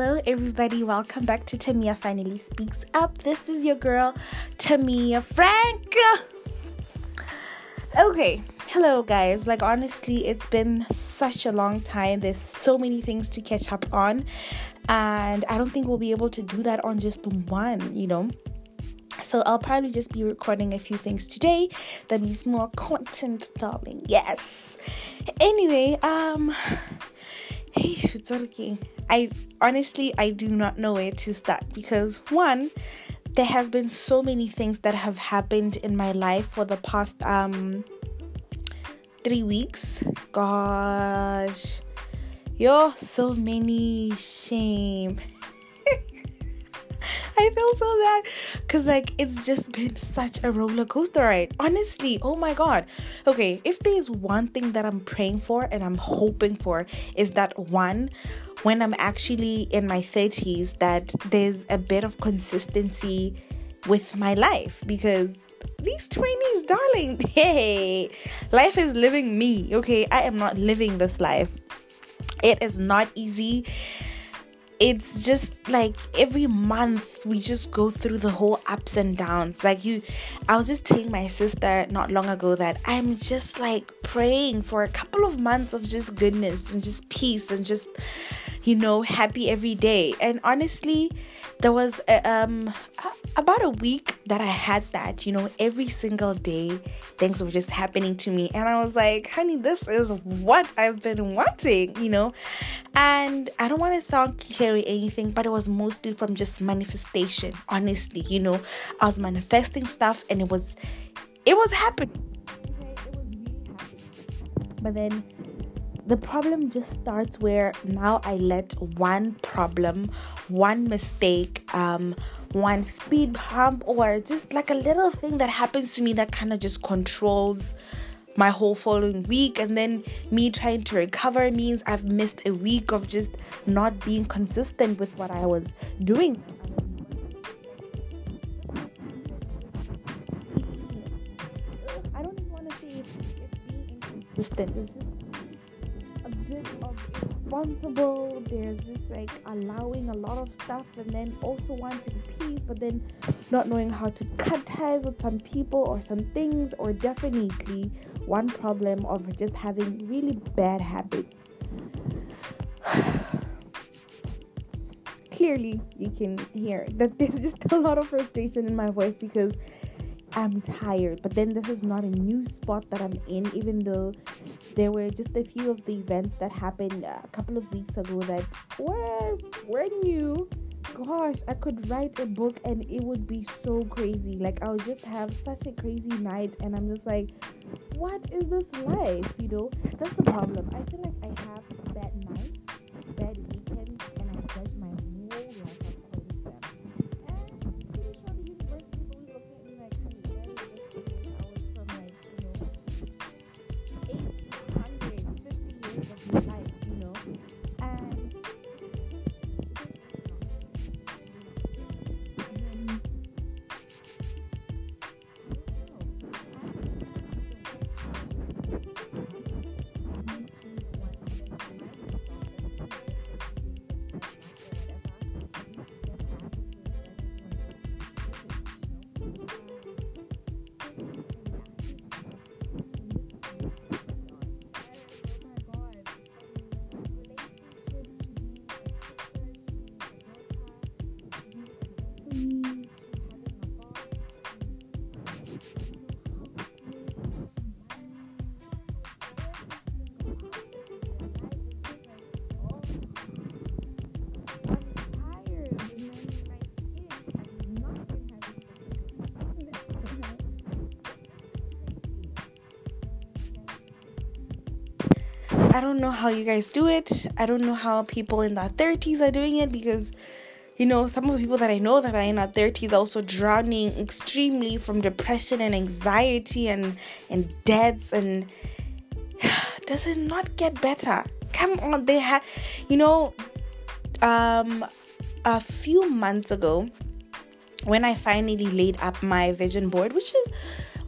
Hello, everybody. Welcome back to Tamia Finally Speaks Up. This is your girl, Tamia Frank. Okay, hello, guys. Like, honestly, it's been such a long time. There's so many things to catch up on, and I don't think we'll be able to do that on just one, you know. So I'll probably just be recording a few things today. That means more content, darling. Yes. Anyway, um Hey, okay. I honestly I do not know where to start because one, there has been so many things that have happened in my life for the past um three weeks. Gosh. Yo, so many shame. I feel so bad because, like, it's just been such a roller coaster ride. Honestly, oh my god. Okay, if there's one thing that I'm praying for and I'm hoping for, is that one, when I'm actually in my 30s, that there's a bit of consistency with my life because these 20s, darling, hey, life is living me, okay? I am not living this life. It is not easy it's just like every month we just go through the whole ups and downs. Like you, I was just telling my sister not long ago that I'm just like praying for a couple of months of just goodness and just peace and just, you know, happy every day. And honestly, there was a, um about a week that I had that, you know, every single day things were just happening to me and I was like, "Honey, this is what I've been wanting," you know. And I don't want to sound cliche or anything, but it was mostly from just manifestation, honestly, you know. I was manifesting stuff and it was it was happening. Okay, it was really happening. But then the problem just starts where now I let one problem, one mistake, um, one speed bump, or just like a little thing that happens to me that kind of just controls my whole following week. And then me trying to recover means I've missed a week of just not being consistent with what I was doing. I don't even want to say it's, it's being inconsistent. It's just responsible. There's just like allowing a lot of stuff and then also wanting peace, but then not knowing how to cut ties with some people or some things, or definitely one problem of just having really bad habits. Clearly, you can hear that there's just a lot of frustration in my voice because I'm tired. But then this is not a new spot that I'm in, even though there were just a few of the events that happened a couple of weeks ago that were were new. Gosh, I could write a book and it would be so crazy. Like I would just have such a crazy night and I'm just like, what is this life? You know? That's the problem. I feel like I don't know how you guys do it. I don't know how people in their 30s are doing it because you know, some of the people that I know that are in their 30s are also drowning extremely from depression and anxiety and and debts and does it not get better? Come on, they had you know um a few months ago when I finally laid up my vision board, which is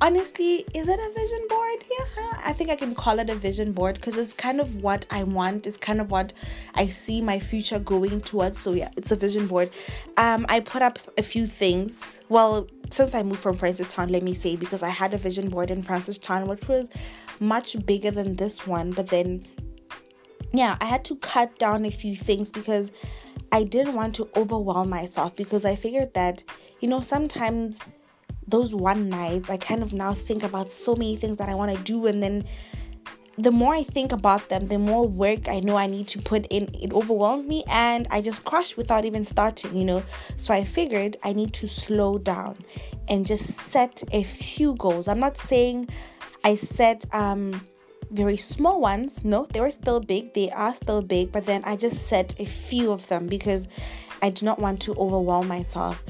honestly, is it a vision board? Yeah, I think I can call it a vision board because it's kind of what I want. It's kind of what I see my future going towards. So yeah, it's a vision board. Um, I put up a few things. Well, since I moved from Francistown, let me say because I had a vision board in Francistown, which was much bigger than this one. But then, yeah, I had to cut down a few things because I didn't want to overwhelm myself because I figured that you know sometimes those one nights, I kind of now think about so many things that I want to do. And then the more I think about them, the more work I know I need to put in. It overwhelms me and I just crash without even starting, you know. So I figured I need to slow down and just set a few goals. I'm not saying I set um very small ones. No, they were still big. They are still big, but then I just set a few of them because I do not want to overwhelm myself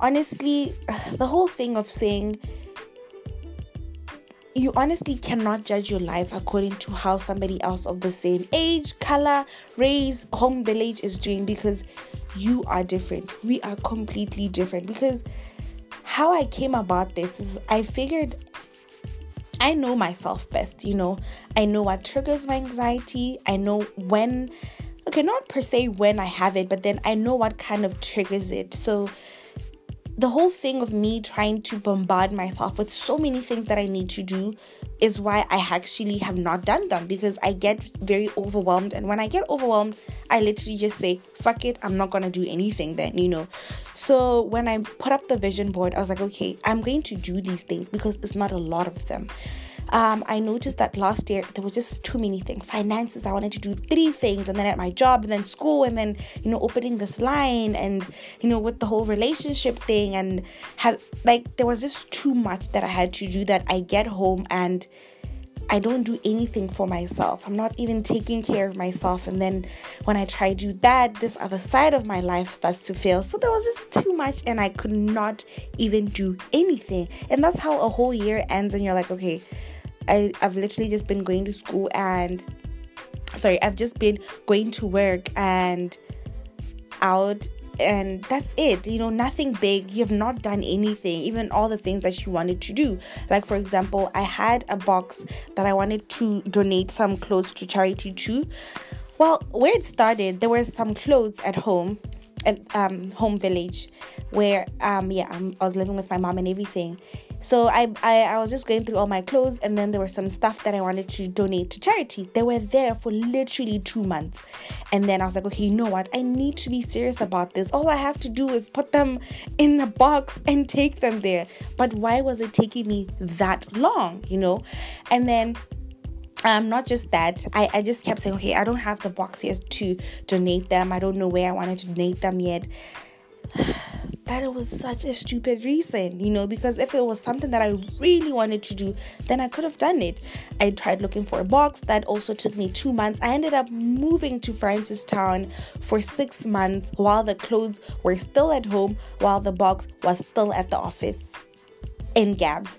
honestly, the whole thing of saying you honestly cannot judge your life according to how somebody else of the same age, color, race, home village is doing because you are different. We are completely different. Because how I came about this is I figured I know myself best, you know. I know what triggers my anxiety. I know when, okay, not per se when I have it, but then I know what kind of triggers it. So the whole thing of me trying to bombard myself with so many things that I need to do is why I actually have not done them because I get very overwhelmed. And when I get overwhelmed, I literally just say, fuck it, I'm not gonna do anything then, you know. So when I put up the vision board, I was like, okay, I'm going to do these things because it's not a lot of them um, I noticed that last year there was just too many things. Finances, I wanted to do three things, and then at my job, and then school, and then you know opening this line, and you know with the whole relationship thing, and have like there was just too much that I had to do. That I get home and I don't do anything for myself. I'm not even taking care of myself. And then when I try to do that, this other side of my life starts to fail. So there was just too much, and I could not even do anything. And that's how a whole year ends, and you're like, okay, I, I've literally just been going to school and sorry, I've just been going to work and out and that's it. You know nothing big. You have not done anything even all the things that you wanted to do. Like for example i had a box that i wanted to donate some clothes to charity to. Well where it started there were some clothes at home at um, home village where um yeah I'm, i was living with my mom and everything so I, I I was just going through all my clothes and then there was some stuff that I wanted to donate to charity. They were there for literally two months. And then I was like, okay, you know what? I need to be serious about this. All I have to do is put them in a box and take them there. But why was it taking me that long? You know? And then um not just that I, I just kept saying okay i don't have the boxes to donate them i don't know where i wanted to donate them yet that it was such a stupid reason, you know, because if it was something that I really wanted to do, then I could have done it. I tried looking for a box that also took me two months. I ended up moving to Francistown for six months while the clothes were still at home, while the box was still at the office in Gabs.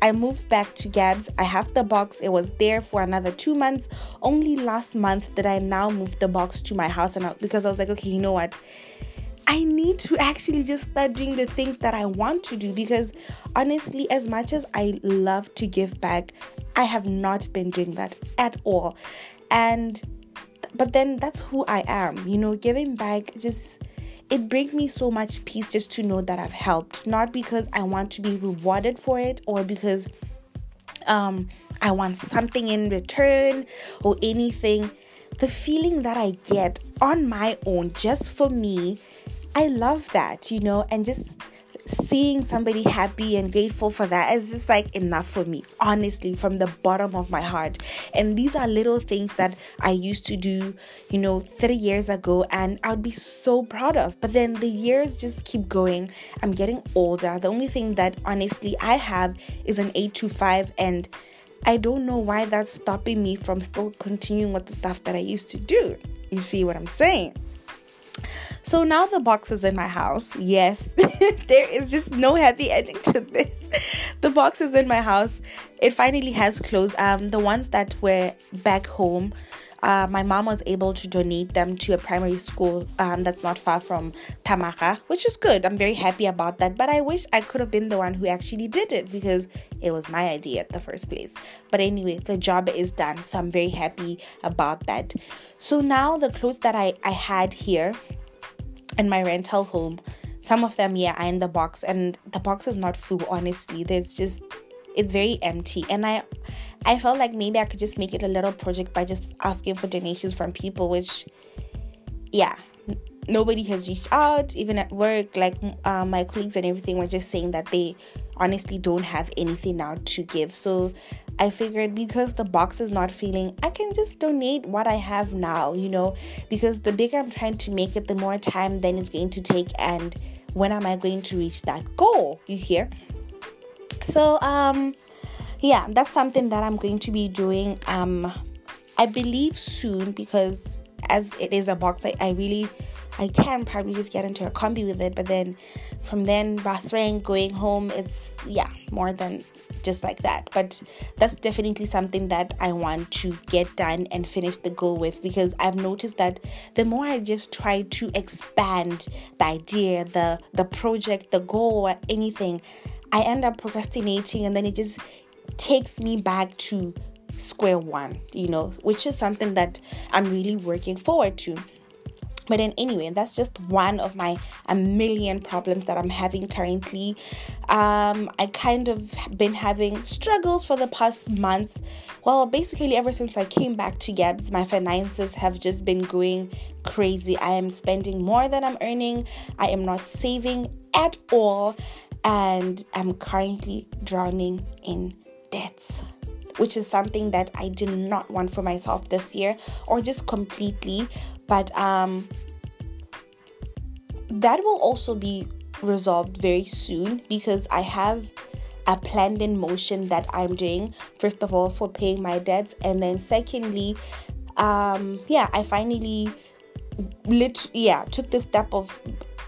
I moved back to Gabs. I have the box. It was there for another two months. Only last month did I now move the box to my house, and I, because I was like, okay, you know what? I need to actually just start doing the things that I want to do because honestly, as much as I love to give back, I have not been doing that at all. And but then that's who I am, you know, giving back just it brings me so much peace just to know that I've helped, not because I want to be rewarded for it or because um I want something in return or anything. The feeling that I get on my own just for me I love that, you know, and just seeing somebody happy and grateful for that is just like enough for me, honestly, from the bottom of my heart. And these are little things that I used to do, you know, 30 years ago, and I would be so proud of. But then the years just keep going. I'm getting older. The only thing that honestly I have is an 825, and I don't know why that's stopping me from still continuing with the stuff that I used to do. You see what I'm saying? So now the box is in my house. Yes, there is just no happy ending to this. the box is in my house, it finally has clothes. Um, the ones that were back home, uh, my mom was able to donate them to a primary school um, that's not far from Thamaga, which is good. I'm very happy about that. But I wish I could have been the one who actually did it because it was my idea at the first place. But anyway, the job is done. So I'm very happy about that. So now the clothes that I, I had here in my rental home, some of them, yeah, are in the box. And the box is not full, honestly. There's just it's very empty and i i felt like maybe i could just make it a little project by just asking for donations from people which yeah nobody has reached out even at work like uh, my colleagues and everything were just saying that they honestly don't have anything now to give. So i figured because the box is not filling i can just donate what i have now you know? Because the bigger i'm trying to make it the more time then it's going to take and when am i going to reach that goal you hear? So um yeah that's something that i'm going to be doing um i believe soon because as it is a box i, I really i can probably just get into a combi with it but then from then basring going home it's yeah more than just like that. But that's definitely something that i want to get done and finish the goal with because i've noticed that the more i just try to expand the idea the the project the goal or anything I end up procrastinating and then it just takes me back to square one, you know, which is something that I'm really working forward to. But then, anyway, that's just one of my a million problems that I'm having currently. Um, I kind of been having struggles for the past months. Well, basically, ever since I came back to Gabs, my finances have just been going crazy. I am spending more than I'm earning, I am not saving at all and I'm currently drowning in debts, which is something that I did not want for myself this year or just completely. But um, that will also be resolved very soon because I have a planned in motion that I'm doing. First of all, for paying my debts, and then secondly, um, yeah, I finally lit yeah took the step of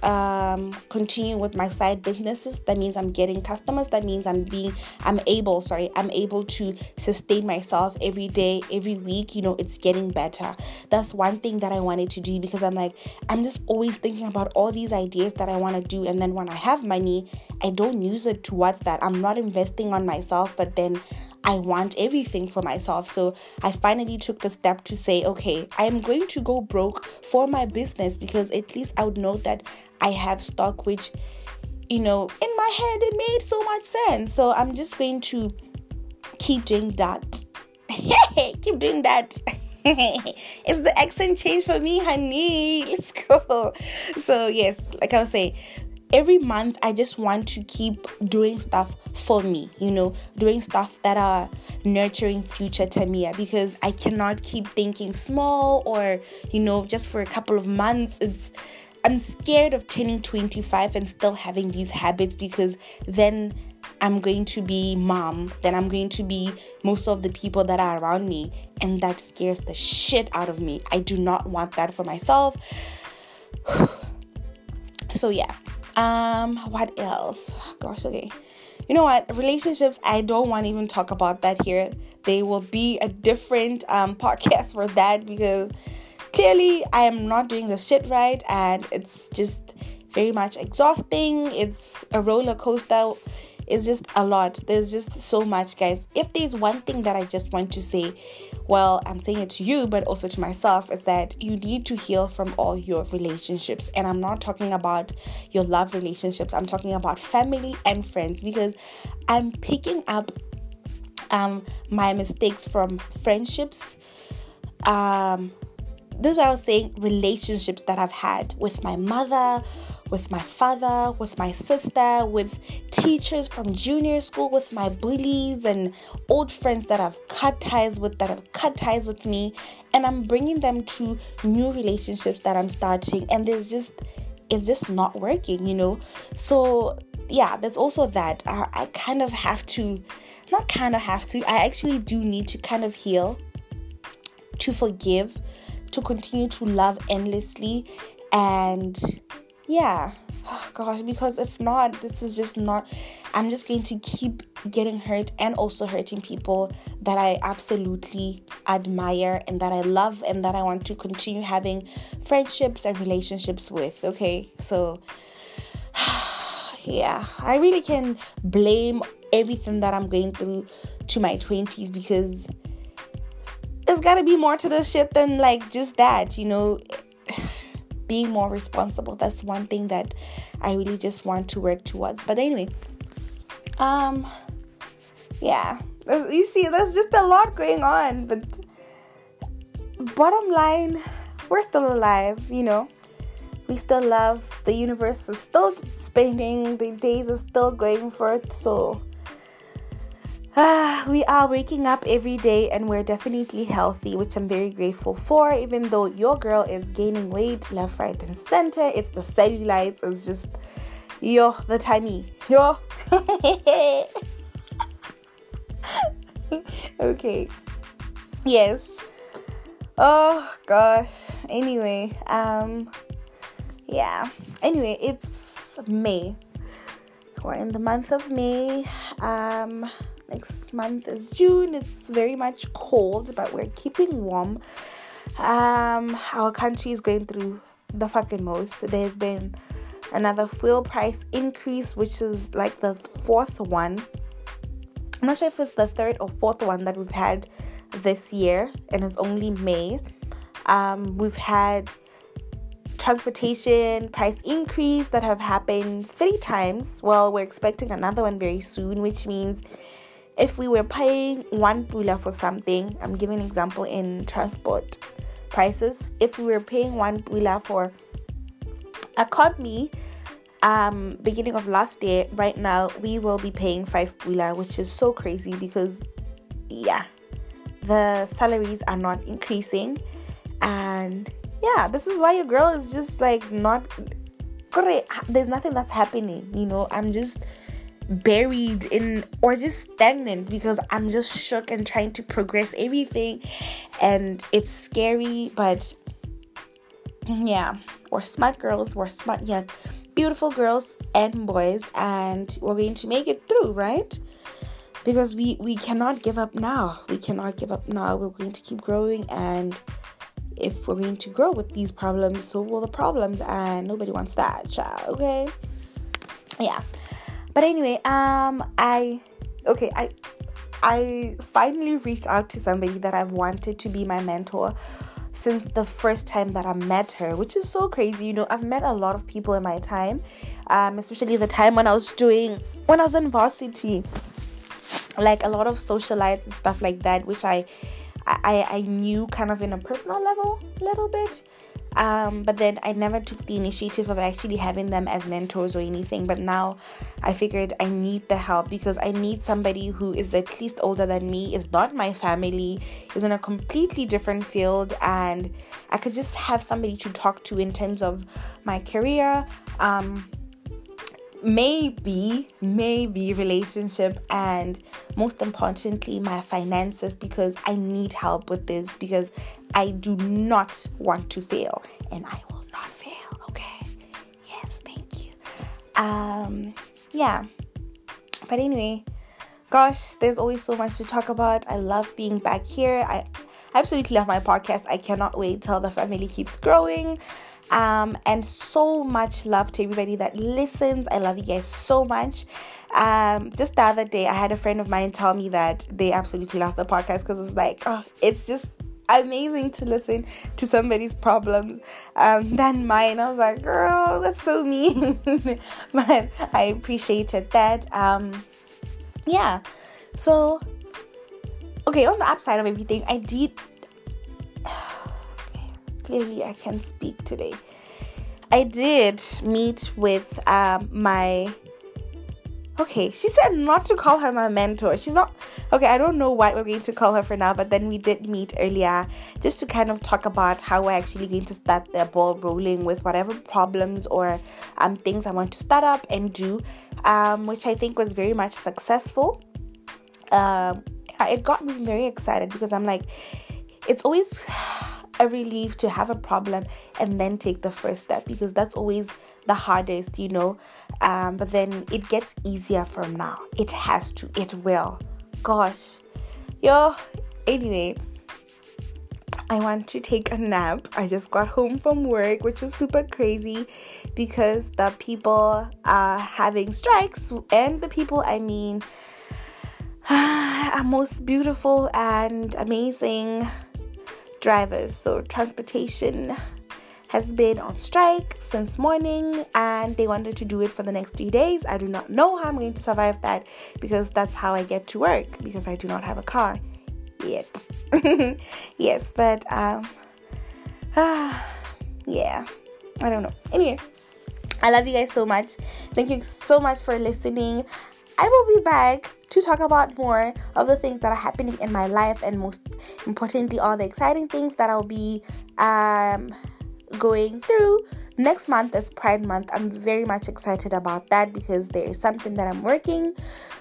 um continue with my side businesses that means i'm getting customers that means i'm being i'm able sorry i'm able to sustain myself every day every week you know it's getting better that's one thing that i wanted to do because i'm like i'm just always thinking about all these ideas that i want to do and then when i have money i don't use it towards that i'm not investing on myself but then I want everything for myself. So I finally took the step to say, okay, I'm going to go broke for my business because at least I would know that I have stock, which, you know, in my head, it made so much sense. So I'm just going to keep doing that. keep doing that. it's the accent change for me, honey. Let's go. So, yes, like I was saying, every month I just want to keep doing stuff for me, you know, doing stuff that are nurturing future Tamia because I cannot keep thinking small or, you know, just for a couple of months. It's I'm scared of turning 25 and still having these habits because then I'm going to be mom, then I'm going to be most of the people that are around me, and that scares the shit out of me. I do not want that for myself. so yeah, um, what else? Gosh, okay. You know what? Relationships, I don't want to even talk about that here. They will be a different um podcast for that because clearly I am not doing the shit right and it's just very much exhausting. It's a roller coaster. It's just a lot. There's just so much, guys. If there's one thing that I just want to say well, I'm saying it to you, but also to myself, is that you need to heal from all your relationships. And I'm not talking about your love relationships, I'm talking about family and friends because I'm picking up um, my mistakes from friendships. Um, I was saying relationships that I've had with my mother, with my father, with my sister, with teachers from junior school, with my bullies and old friends that I've cut ties with, that have cut ties with me. And I'm bringing them to new relationships that I'm starting. And there's just, it's just not working, you know? So, yeah, there's also that. I, I kind of have to, not kind of have to, I actually do need to kind of heal, to forgive, to continue to love endlessly and yeah oh gosh, because if not, this is just not, I'm just going to keep getting hurt and also hurting people that I absolutely admire and that I love and that I want to continue having friendships and relationships with. Okay, so yeah, I really can blame everything that I'm going through to my 20s because there's got to be more to this shit than like just that, you know. Being more responsible. That's one thing that I really just want to work towards. But anyway, um, yeah, you see, there's just a lot going on. But bottom line, we're still alive, you know we still love the universe is still spinning the days are still going forth so ah, we are waking up every day and we're definitely healthy which i'm very grateful for even though your girl is gaining weight left right and center. It's the cellulites it's just yo the tummy yo. Okay. Yes. Oh gosh. Anyway um yeah. Anyway it's may. We're in the month of may. Um next month is june. It's very much cold but we're keeping warm. Um our country is going through the fucking most. There's been another fuel price increase which is like the fourth one. I'm not sure if it's the third or fourth one that we've had this year and it's only may. Um, we've had transportation price increase that have happened three times. Well, we're expecting another one very soon, which means if we were paying one pula for something, I'm giving an example in transport prices. If we were paying one pula for a company um beginning of last year, right now we will be paying five pula, which is so crazy because yeah, the salaries are not increasing and yeah, this is why your girl is just like not. There's nothing that's happening, you know. I'm just buried in or just stagnant because I'm just shook and trying to progress everything and it's scary, but yeah, we're smart girls, we're smart young, beautiful girls and boys, and we're going to make it through, right? Because we we cannot give up now. We cannot give up now. We're going to keep growing and if we're going to grow with these problems, so will the problems, and nobody wants that, child. Okay, yeah. But anyway, um, I okay, I I finally reached out to somebody that I've wanted to be my mentor since the first time that I met her, which is so crazy. You know, I've met a lot of people in my time, um, especially the time when I was doing when I was in varsity, like a lot of socialites and stuff like that, which I I, I knew kind of in a personal level a little bit. Um, but then I never took the initiative of actually having them as mentors or anything. But now I figured I need the help because I need somebody who is at least older than me, is not my family, is in a completely different field, and I could just have somebody to talk to in terms of my career, um, maybe maybe relationship and most importantly my finances because i need help with this because i do not want to fail and i will not fail okay? Yes thank you. Um yeah. But anyway gosh there's always so much to talk about. I love being back here. I absolutely love my podcast. I cannot wait till the family keeps growing um, and so much love to everybody that listens. I love you guys so much. Um, just the other day, I had a friend of mine tell me that they absolutely love the podcast because it's like, oh, it's just amazing to listen to somebody's problems um, than mine. I was like, girl, that's so mean. but I appreciated that. Um, yeah. So, okay, on the upside of everything, I did clearly I can speak today. I did meet with um, my. Okay, she said not to call her my mentor. She's not. Okay, I don't know what we're going to call her for now, but then we did meet earlier just to kind of talk about how we're actually going to start the ball rolling with whatever problems or um, things I want to start up and do, um, which I think was very much successful. Um, it got me very excited because I'm like, it's always a relief to have a problem and then take the first step because that's always the hardest, you know. Um, but then it gets easier from now. It has to, it will. Gosh, yo, anyway. I want to take a nap. I just got home from work, which is super crazy because the people are having strikes, and the people I mean are most beautiful and amazing drivers. So, transportation has been on strike since morning and they wanted to do it for the next three days. I do not know how I'm going to survive that because that's how I get to work because I do not have a car yet. yes, but um, ah, yeah, I don't know. Anyway, I love you guys so much. Thank you so much for listening. I will be back to talk about more of the things that are happening in my life and most importantly all the exciting things that I'll be um going through. Next month is Pride Month. I'm very much excited about that because there is something that I'm working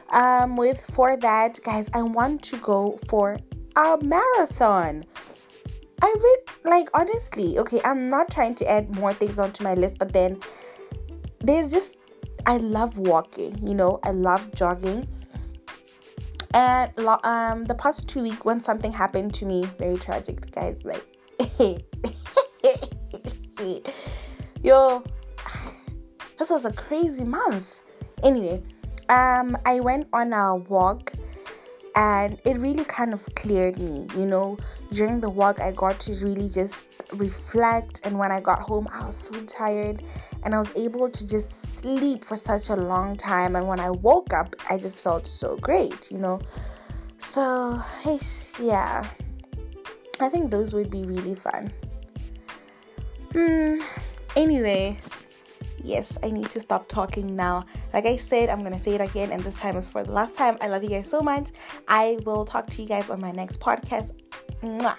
um, with for that. Guys, I want to go for a marathon. I read, like, honestly, okay, I'm not trying to add more things onto my list, but then there's just, I love walking, you know, I love jogging. And um, the past two weeks, when something happened to me, very tragic, guys, like, Yo, this was a crazy month. Anyway, um, I went on a walk and it really kind of cleared me. You know, during the walk, I got to really just reflect. And when I got home, I was so tired and I was able to just sleep for such a long time. And when I woke up, I just felt so great, you know. So, yeah, I think those would be really fun. Hmm. Anyway, yes, I need to stop talking now. Like I said, I'm gonna say it again, and this time is for the last time. I love you guys so much. I will talk to you guys on my next podcast. Mwah.